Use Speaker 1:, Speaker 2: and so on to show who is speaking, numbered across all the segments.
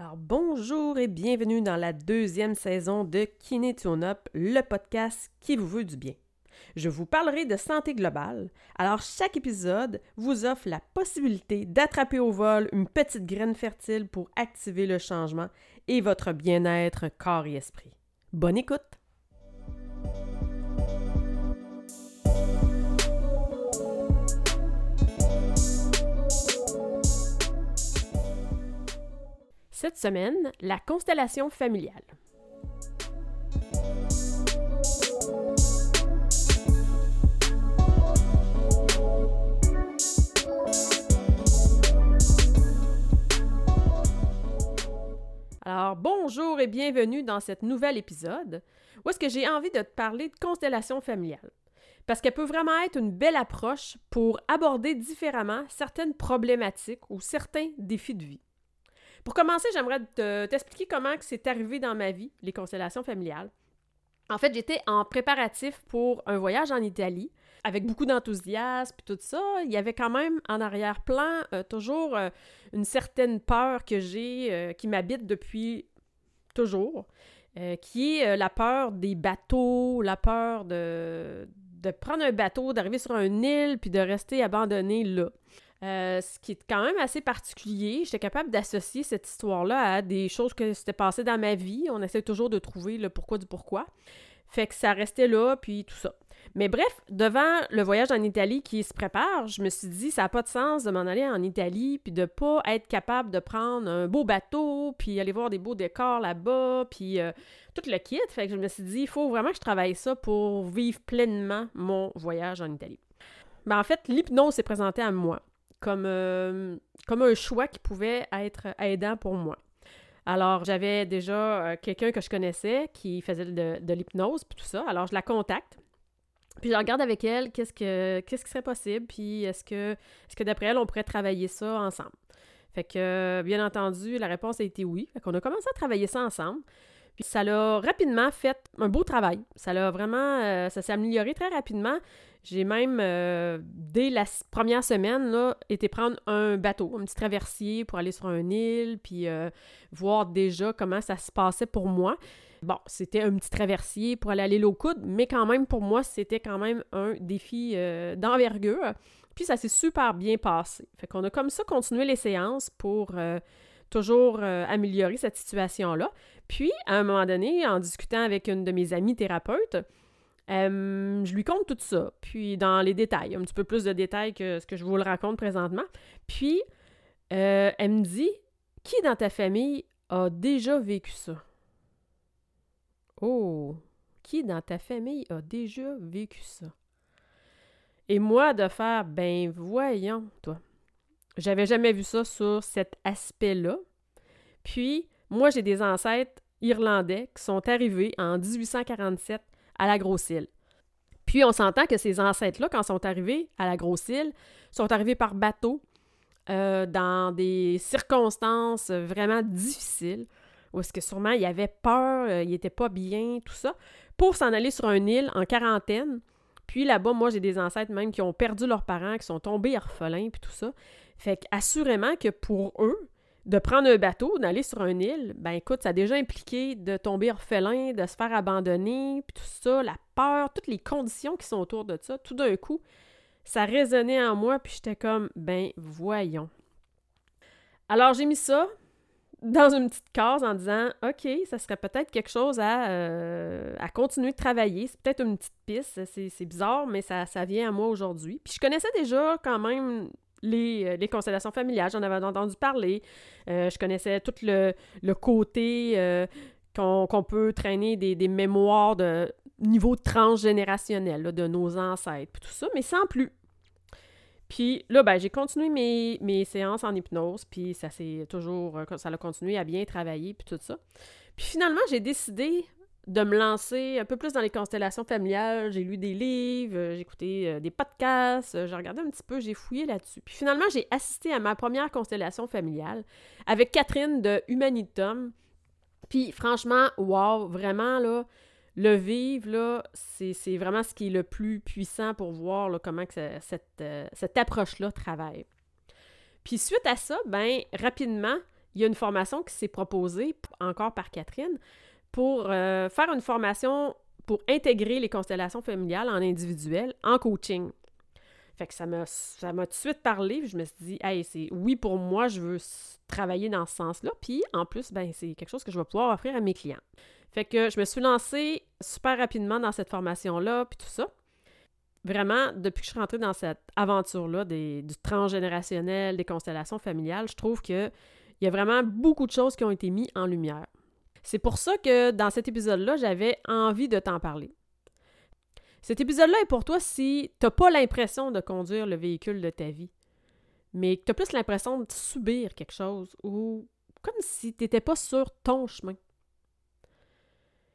Speaker 1: Alors bonjour et bienvenue dans la deuxième saison de Kiné Up, le podcast qui vous veut du bien. Je vous parlerai de santé globale. Alors chaque épisode vous offre la possibilité d'attraper au vol une petite graine fertile pour activer le changement et votre bien-être corps et esprit. Bonne écoute. Cette semaine, la constellation familiale. Alors, bonjour et bienvenue dans cet nouvel épisode où est-ce que j'ai envie de te parler de constellation familiale. Parce qu'elle peut vraiment être une belle approche pour aborder différemment certaines problématiques ou certains défis de vie. Pour commencer, j'aimerais t'expliquer comment c'est arrivé dans ma vie, les constellations familiales. En fait, j'étais en préparatif pour un voyage en Italie, avec beaucoup d'enthousiasme et tout ça. Il y avait quand même en arrière-plan euh, toujours euh, une certaine peur que j'ai, euh, qui m'habite depuis toujours, qui est la peur des bateaux, la peur de, de prendre un bateau, d'arriver sur une île, puis de rester abandonné là. Euh, ce qui est quand même assez particulier. J'étais capable d'associer cette histoire-là à des choses que s'étaient passées dans ma vie. On essaie toujours de trouver le pourquoi du pourquoi. Fait que ça restait là, puis tout ça. Mais bref, devant le voyage en Italie qui se prépare, je me suis dit, ça n'a pas de sens de m'en aller en Italie, puis de pas être capable de prendre un beau bateau, puis aller voir des beaux décors là-bas, puis euh, tout le kit. Fait que je me suis dit, il faut vraiment que je travaille ça pour vivre pleinement mon voyage en Italie. Ben, en fait, l'hypnose s'est présentée à moi comme, euh, comme un choix qui pouvait être aidant pour moi. Alors, j'avais déjà euh, quelqu'un que je connaissais qui faisait de, l'hypnose, puis tout ça. Alors, je la contacte. Puis je regarde avec elle qu'est-ce que qu'est-ce qui serait possible, puis est-ce que est-ce que d'après elle, on pourrait travailler ça ensemble? Fait que, bien entendu, la réponse a été oui. Fait qu'on a commencé à travailler ça ensemble. Puis ça l'a rapidement fait un beau travail. Ça l'a vraiment... Euh, ça s'est amélioré très rapidement. J'ai même, euh, dès la première semaine, là, été prendre un bateau, un petit traversier pour aller sur une île, puis euh, voir déjà comment ça se passait pour moi. Bon, c'était un petit traversier pour aller à l'île aux coudes, mais quand même, pour moi, c'était quand même un défi d'envergure. Puis ça s'est super bien passé. Fait qu'on a comme ça continué les séances pour toujours améliorer cette situation-là. Puis, à un moment donné, en discutant avec une de mes amies thérapeutes, euh, je lui compte tout ça, puis dans les détails, un petit peu plus de détails que ce que je vous le raconte présentement. Puis, euh, elle me dit Qui dans ta famille a déjà vécu ça Oh Qui dans ta famille a déjà vécu ça? Et moi, de faire Ben voyons, toi. J'avais jamais vu ça sur cet aspect-là. Puis, moi, j'ai des ancêtres irlandais qui sont arrivés en 1847 à la Grosse-Île. Puis on s'entend que ces ancêtres-là, quand ils sont arrivés à la Grosse-Île, sont arrivés par bateau euh, dans des circonstances vraiment difficiles, où est-ce que sûrement il y avait peur, euh, il n'était pas bien, tout ça, pour s'en aller sur une île en quarantaine. Puis là-bas, moi, j'ai des ancêtres même qui ont perdu leurs parents, qui sont tombés orphelins, puis tout ça. Fait qu'assurément que pour eux, de prendre un bateau, d'aller sur une île, ben écoute, ça a déjà impliqué de tomber orphelin, de se faire abandonner, puis tout ça, la peur, toutes les conditions qui sont autour de ça, tout d'un coup, ça résonnait en moi, puis j'étais comme, ben voyons. Alors j'ai mis ça dans une petite case en disant, OK, ça serait peut-être quelque chose à, euh, continuer de travailler, c'est peut-être une petite piste, c'est bizarre, mais ça, ça vient à moi aujourd'hui. Puis je connaissais déjà quand même euh, les, constellations familiales, j'en avais entendu parler. Euh, je connaissais tout le, côté euh, qu'on peut traîner des, mémoires de niveau transgénérationnel de nos ancêtres, tout ça, mais sans plus. Puis là, ben, j'ai continué mes, mes, séances en hypnose, puis ça s'est toujours, ça a continué à bien travailler, puis tout ça. Puis finalement, j'ai décidé de me lancer un peu plus dans les constellations familiales. J'ai lu des livres, euh, j'ai écouté euh, des podcasts, euh, j'ai regardé un petit peu, j'ai fouillé là-dessus. Puis finalement, j'ai assisté à ma première constellation familiale avec Catherine de Humanitum. Puis franchement, wow, vraiment le vivre, là, c'est vraiment ce qui est le plus puissant pour voir comment que cette, cette approche-là travaille. Puis suite à ça, ben rapidement, il y a une formation qui s'est proposée, encore par Catherine, pour euh, faire une formation pour intégrer les constellations familiales en individuel, en coaching. Fait que ça m'a, tout de suite parlé, je me suis dit, hey, c'est oui pour moi, je veux travailler dans ce sens-là, puis en plus, ben, c'est quelque chose que je vais pouvoir offrir à mes clients. Fait que je me suis lancée super rapidement dans cette formation-là, puis tout ça. Vraiment, depuis que je suis rentrée dans cette aventure-là du transgénérationnel, des constellations familiales, je trouve qu'il y a vraiment beaucoup de choses qui ont été mises en lumière. C'est pour ça que dans cet épisode-là, j'avais envie de t'en parler. Cet épisode-là est pour toi si tu n'as pas l'impression de conduire le véhicule de ta vie, mais que tu as plus l'impression de subir quelque chose ou comme si tu n'étais pas sur ton chemin.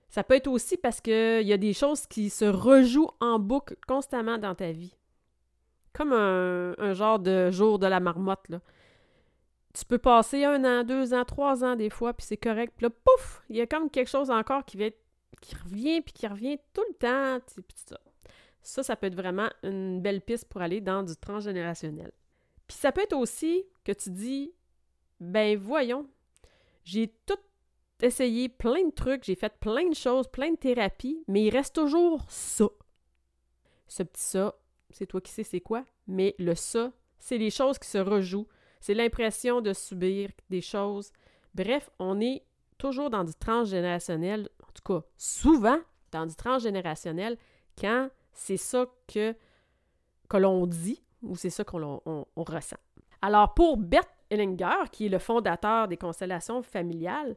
Speaker 1: Ça peut être aussi parce qu'il y a des choses qui se rejouent en boucle constamment dans ta vie. Comme un, un genre de jour de la marmotte, là tu peux passer un an, deux ans, trois ans des fois, puis c'est correct. Puis là, pouf, il y a comme quelque chose encore qui, va qui revient, puis qui revient tout le temps. Puis ça. ça, ça peut être vraiment une belle piste pour aller dans du transgénérationnel. Puis ça peut être aussi que tu dis, ben voyons, j'ai tout essayé plein de trucs, j'ai fait plein de choses, plein de thérapies, mais il reste toujours ça. Ce petit ça, c'est toi qui sais c'est quoi, mais le ça, c'est les choses qui se rejouent c'est l'impression de subir des choses. Bref, on est toujours dans du transgénérationnel, en tout cas souvent dans du transgénérationnel quand c'est ça que, que l'on dit ou c'est ça qu'on ressent. Alors pour Bert Ellinger, qui est le fondateur des constellations familiales,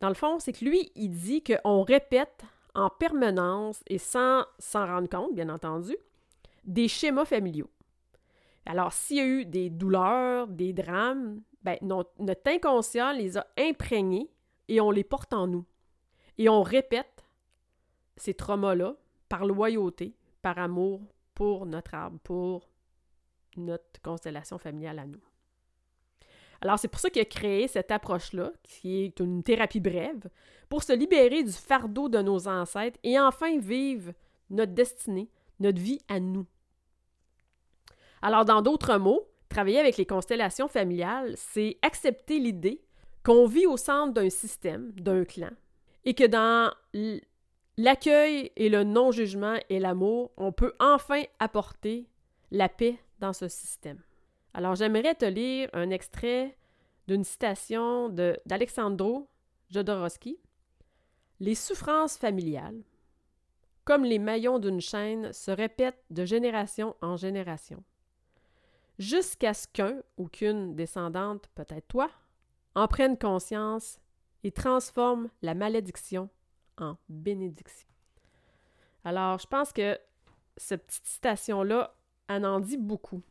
Speaker 1: dans le fond, c'est que lui, il dit qu'on répète en permanence et sans s'en rendre compte, bien entendu, des schémas familiaux. Alors, s'il y a eu des douleurs, des drames, ben, notre, inconscient les a imprégnés et on les porte en nous. Et on répète ces traumas-là par loyauté, par amour pour notre arbre, pour notre constellation familiale à nous. Alors, c'est pour ça qu'il a créé cette approche-là, qui est une thérapie brève, pour se libérer du fardeau de nos ancêtres et enfin vivre notre destinée, notre vie à nous. Alors, dans d'autres mots, travailler avec les constellations familiales, c'est accepter l'idée qu'on vit au centre d'un système, d'un clan, et que dans l'accueil et le non-jugement et l'amour, on peut enfin apporter la paix dans ce système. Alors, j'aimerais te lire un extrait d'une citation d'Alexandro Jodorowsky. Les souffrances familiales, comme les maillons d'une chaîne, se répètent de génération en génération jusqu'à ce qu'un ou qu'une descendante, peut-être toi, en prenne conscience et transforme la malédiction en bénédiction. Alors, je pense que cette petite citation-là, en en dit beaucoup.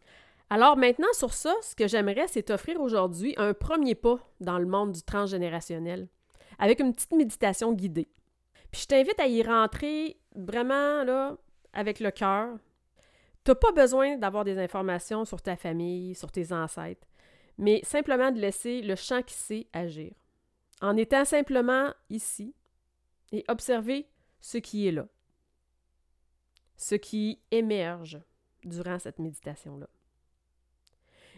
Speaker 1: Alors maintenant, sur ça, ce que j'aimerais, c'est t'offrir aujourd'hui un premier pas dans le monde du transgénérationnel, avec une petite méditation guidée. Puis je t'invite à y rentrer vraiment là, avec le cœur, tu n'as pas besoin d'avoir des informations sur ta famille, sur tes ancêtres, mais simplement de laisser le champ qui sait agir. En étant simplement ici et observer ce qui est là, ce qui émerge durant cette méditation-là.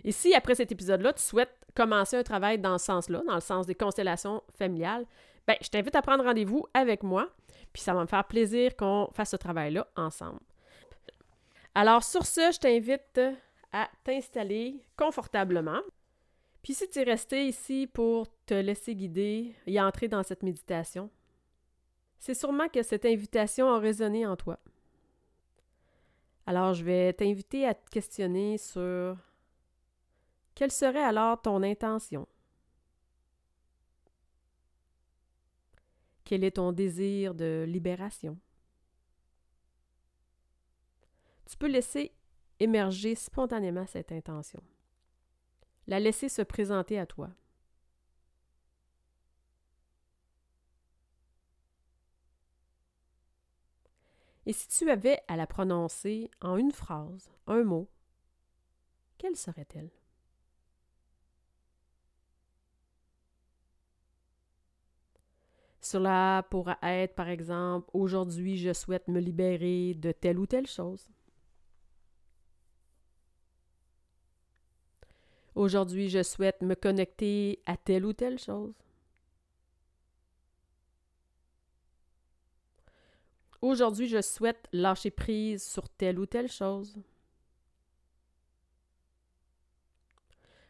Speaker 1: Et si, après cet épisode-là, tu souhaites commencer un travail dans ce sens-là, dans le sens des constellations familiales, ben, je t'invite à prendre rendez-vous avec moi, puis ça va me faire plaisir qu'on fasse ce travail-là ensemble. Alors sur ce, je t'invite à t'installer confortablement. Puis si tu es resté ici pour te laisser guider et entrer dans cette méditation, c'est sûrement que cette invitation a résonné en toi. Alors je vais t'inviter à te questionner sur quelle serait alors ton intention? Quel est ton désir de libération? Tu peux laisser émerger spontanément cette intention. La laisser se présenter à toi. Et si tu avais à la prononcer en une phrase, un mot, quelle serait-elle? Cela pourra être, par exemple, aujourd'hui, je souhaite me libérer de telle ou telle chose. Aujourd'hui, je souhaite me connecter à telle ou telle chose. Aujourd'hui, je souhaite lâcher prise sur telle ou telle chose.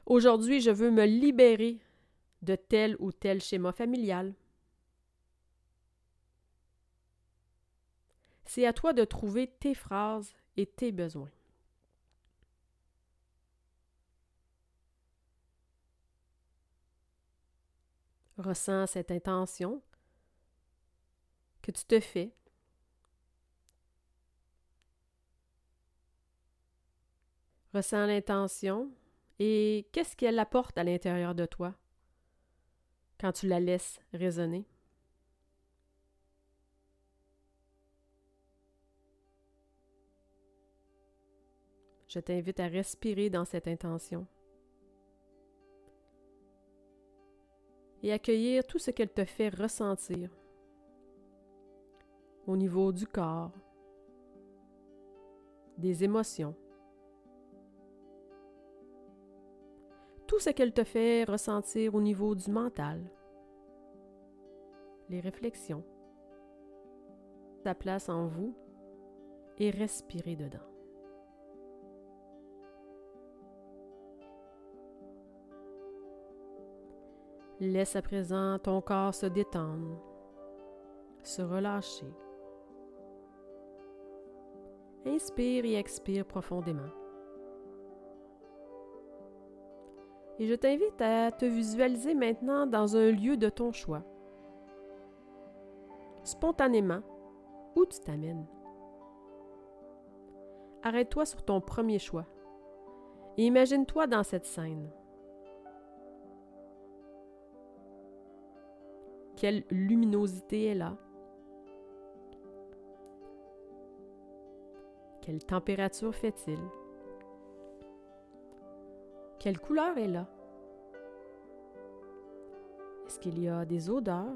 Speaker 1: Aujourd'hui, je veux me libérer de tel ou tel schéma familial. C'est à toi de trouver tes phrases et tes besoins. Ressens cette intention que tu te fais. Ressens l'intention et qu'est-ce qu'elle apporte à l'intérieur de toi quand tu la laisses résonner? Je t'invite à respirer dans cette intention et accueillir tout ce qu'elle te fait ressentir au niveau du corps, des émotions, tout ce qu'elle te fait ressentir au niveau du mental, les réflexions, sa place en vous et respirer dedans. Laisse à présent ton corps se détendre, se relâcher. Inspire et expire profondément. Et je t'invite à te visualiser maintenant dans un lieu de ton choix. Spontanément, où tu t'amènes. Arrête-toi sur ton premier choix et imagine-toi dans cette scène. Quelle luminosité est là? Quelle température fait-il? Quelle couleur est là? Est-ce qu'il y a des odeurs?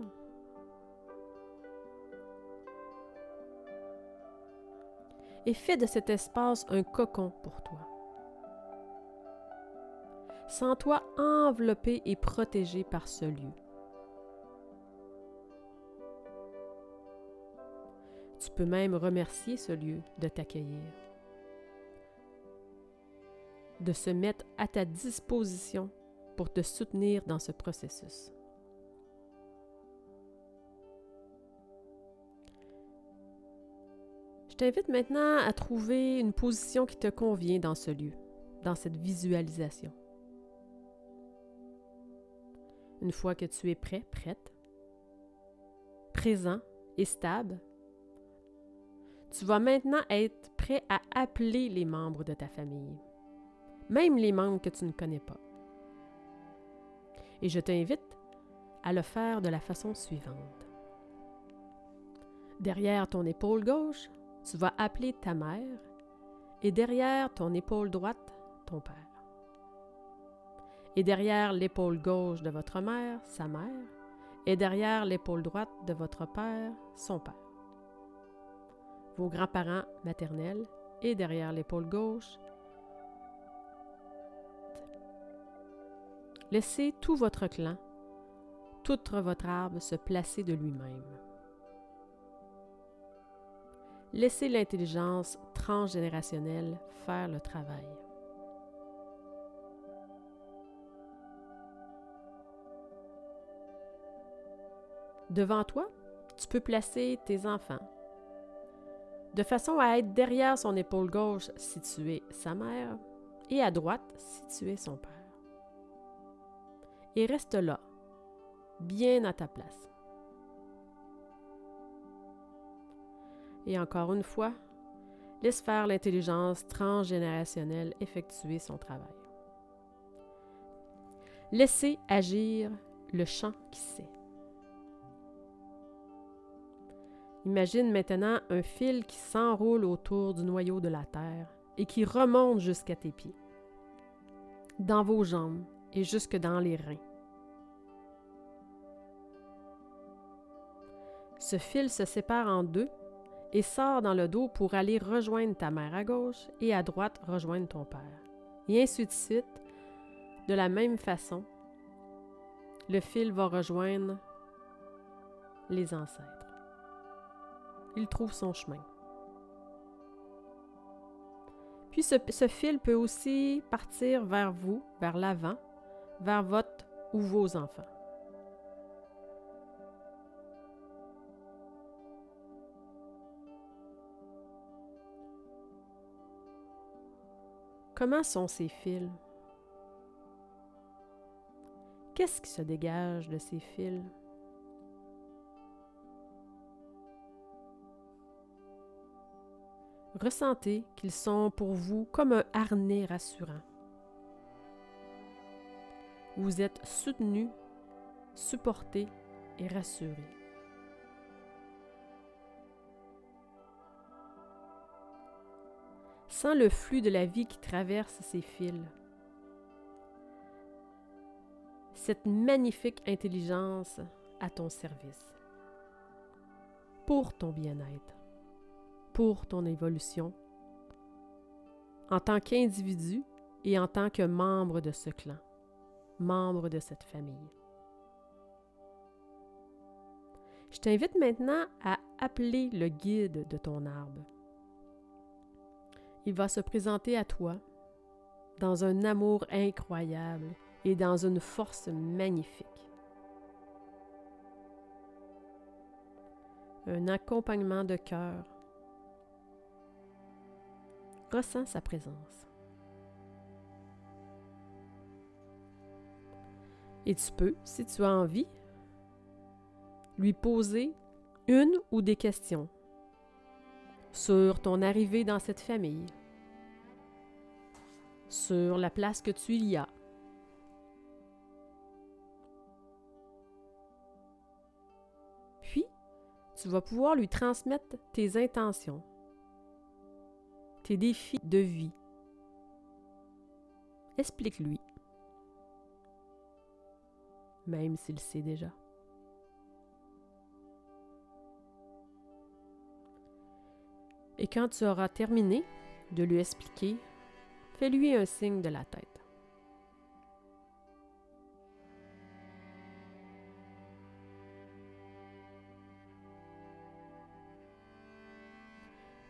Speaker 1: Et fais de cet espace un cocon pour toi. Sens-toi enveloppé et protégé par ce lieu. Même remercier ce lieu de t'accueillir, de se mettre à ta disposition pour te soutenir dans ce processus. Je t'invite maintenant à trouver une position qui te convient dans ce lieu, dans cette visualisation. Une fois que tu es prêt, prête, présent et stable, tu vas maintenant être prêt à appeler les membres de ta famille, même les membres que tu ne connais pas. Et je t'invite à le faire de la façon suivante. Derrière ton épaule gauche, tu vas appeler ta mère et derrière ton épaule droite, ton père. Et derrière l'épaule gauche de votre mère, sa mère, et derrière l'épaule droite de votre père, son père vos grands-parents maternels et derrière l'épaule gauche. Laissez tout votre clan, toute votre arbre se placer de lui-même. Laissez l'intelligence transgénérationnelle faire le travail. Devant toi, tu peux placer tes enfants, de façon à être derrière son épaule gauche si tu es sa mère et à droite si tu es son père. Et reste là, bien à ta place. Et encore une fois, laisse faire l'intelligence transgénérationnelle effectuer son travail. Laissez agir le champ qui sait. Imagine maintenant un fil qui s'enroule autour du noyau de la Terre et qui remonte jusqu'à tes pieds, dans vos jambes et jusque dans les reins. Ce fil se sépare en deux et sort dans le dos pour aller rejoindre ta mère à gauche et à droite rejoindre ton père. Et ainsi de suite, De la même façon, le fil va rejoindre les ancêtres. Il trouve son chemin. Puis ce, fil peut aussi partir vers vous, vers l'avant, vers votre ou vos enfants. Comment sont ces fils? Qu'est-ce qui se dégage de ces fils? Ressentez qu'ils sont pour vous comme un harnais rassurant. Vous êtes soutenu, supporté et rassuré. Sans le flux de la vie qui traverse ces fils. Cette magnifique intelligence à ton service. Pour ton bien-être. Pour ton évolution. En tant qu'individu et en tant que membre de ce clan. Membre de cette famille. Je t'invite maintenant à appeler le guide de ton arbre. Il va se présenter à toi dans un amour incroyable et dans une force magnifique. Un accompagnement de cœur. Ressens sa présence. Et tu peux, si tu as envie, lui poser une ou des questions sur ton arrivée dans cette famille, sur la place que tu y as. Puis, tu vas pouvoir lui transmettre tes intentions, tes défis de vie. Explique-lui, même s'il sait déjà. Et quand tu auras terminé de lui expliquer, fais-lui un signe de la tête.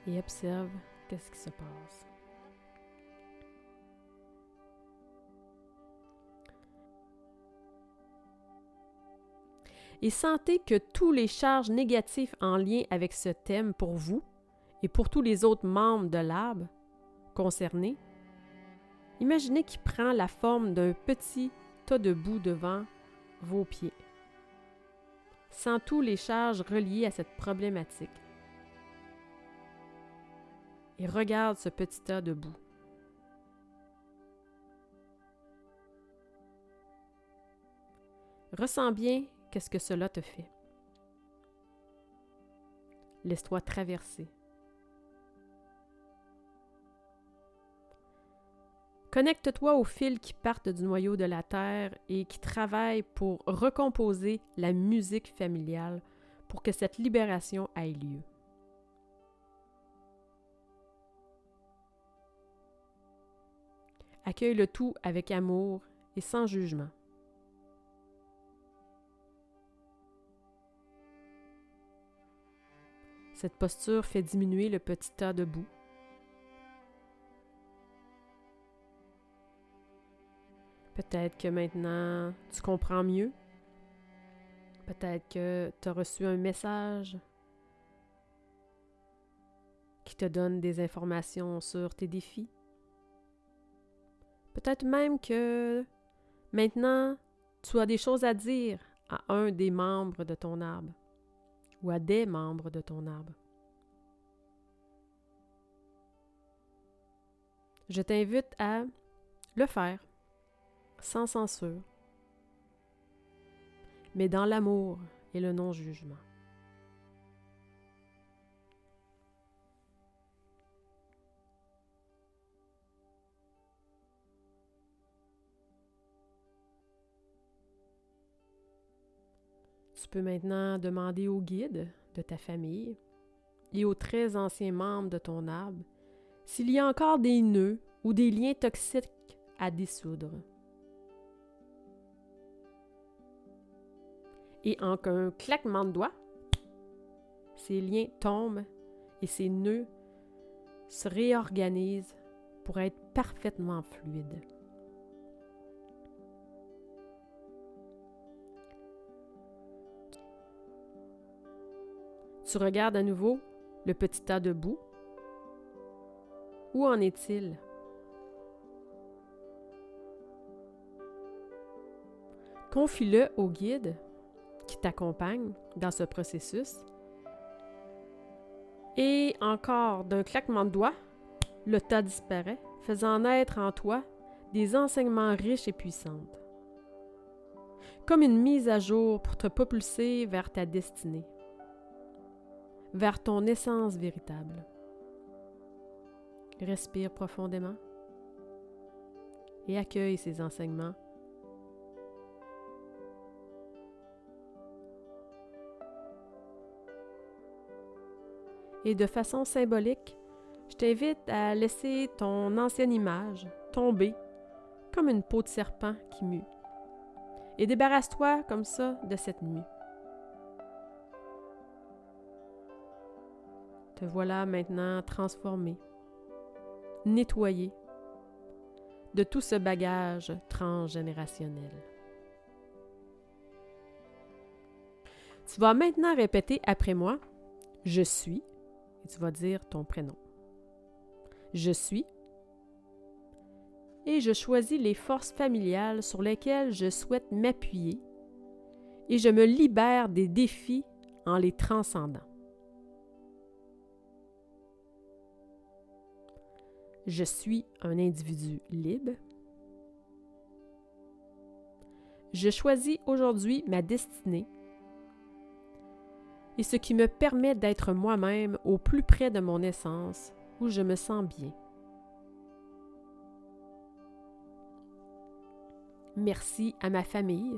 Speaker 1: Et observe qu'est-ce qui se passe? Et sentez que tous les charges négatives en lien avec ce thème pour vous et pour tous les autres membres de l'arbre concernés, imaginez qu'il prend la forme d'un petit tas de boue devant vos pieds, sans tous les charges reliées à cette problématique. Et regarde ce petit tas de boue. Ressens bien qu'est-ce que cela te fait. Laisse-toi traverser. Connecte-toi aux fils qui partent du noyau de la Terre et qui travaillent pour recomposer la musique familiale pour que cette libération ait lieu. Accueille le tout avec amour et sans jugement. Cette posture fait diminuer le petit tas de boue Peut-être que maintenant tu comprends mieux. Peut-être que tu as reçu un message qui te donne des informations sur tes défis. Peut-être même que maintenant tu as des choses à dire à un des membres de ton arbre ou à des membres de ton arbre. Je t'invite à le faire sans censure, mais dans l'amour et le non-jugement. tu peux maintenant demander au guide de ta famille et aux très anciens membres de ton arbre s'il y a encore des nœuds ou des liens toxiques à dissoudre. Et en un claquement de doigts, ces liens tombent et ces nœuds se réorganisent pour être parfaitement fluides. Tu regardes à nouveau le petit tas de boue? Où en est-il? Confie-le au guide qui t'accompagne dans ce processus. Et encore d'un claquement de doigts, le tas disparaît, faisant naître en toi des enseignements riches et puissants. Comme une mise à jour pour te propulser vers ta destinée vers ton essence véritable. Respire profondément et accueille ces enseignements. Et de façon symbolique, je t'invite à laisser ton ancienne image tomber comme une peau de serpent qui mue. Et débarrasse-toi comme ça de cette nuit. Te voilà maintenant transformé, nettoyé de tout ce bagage transgénérationnel. Tu vas maintenant répéter après moi Je suis et tu vas dire ton prénom. Je suis et je choisis les forces familiales sur lesquelles je souhaite m'appuyer et je me libère des défis en les transcendant. Je suis un individu libre. Je choisis aujourd'hui ma destinée et ce qui me permet d'être moi-même au plus près de mon essence, où je me sens bien. Merci à ma famille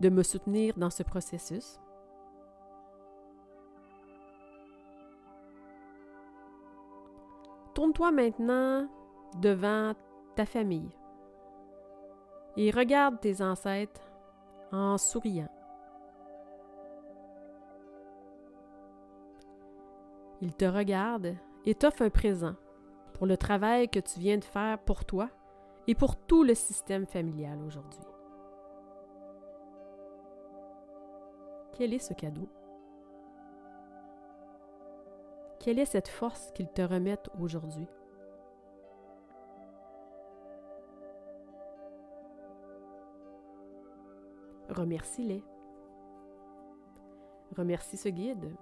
Speaker 1: de me soutenir dans ce processus. Tourne-toi maintenant devant ta famille et regarde tes ancêtres en souriant. Ils te regardent et t'offrent un présent pour le travail que tu viens de faire pour toi et pour tout le système familial aujourd'hui. Quel est ce cadeau? Quelle est cette force qu'ils te remettent aujourd'hui? Remercie-les. Remercie ce guide.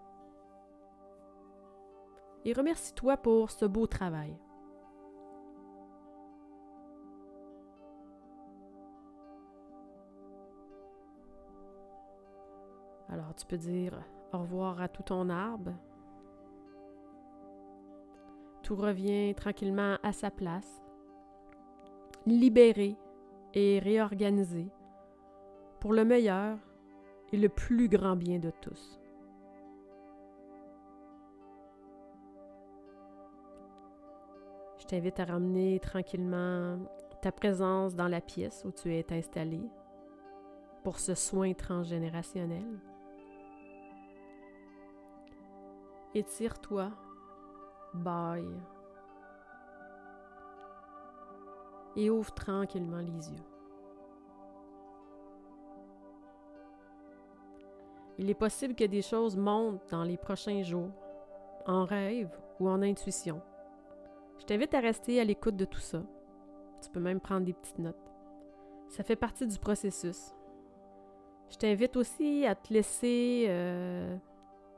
Speaker 1: Et remercie-toi pour ce beau travail. Alors tu peux dire au revoir à tout ton arbre, tout revient tranquillement à sa place, libéré et réorganisé pour le meilleur et le plus grand bien de tous. Je t'invite à ramener tranquillement ta présence dans la pièce où tu es installé pour ce soin transgénérationnel. Étire-toi baille et ouvre tranquillement les yeux. Il est possible que des choses montent dans les prochains jours, en rêve ou en intuition. Je t'invite à rester à l'écoute de tout ça. Tu peux même prendre des petites notes. Ça fait partie du processus. Je t'invite aussi à te laisser euh,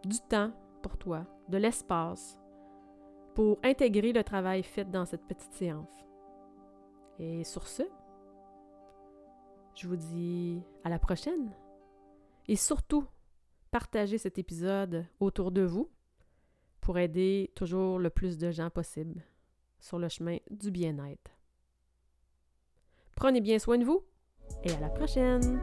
Speaker 1: du temps pour toi, de l'espace, pour intégrer le travail fait dans cette petite séance. Et sur ce, je vous dis à la prochaine. Et surtout, partagez cet épisode autour de vous pour aider toujours le plus de gens possible sur le chemin du bien-être. Prenez bien soin de vous et à la prochaine!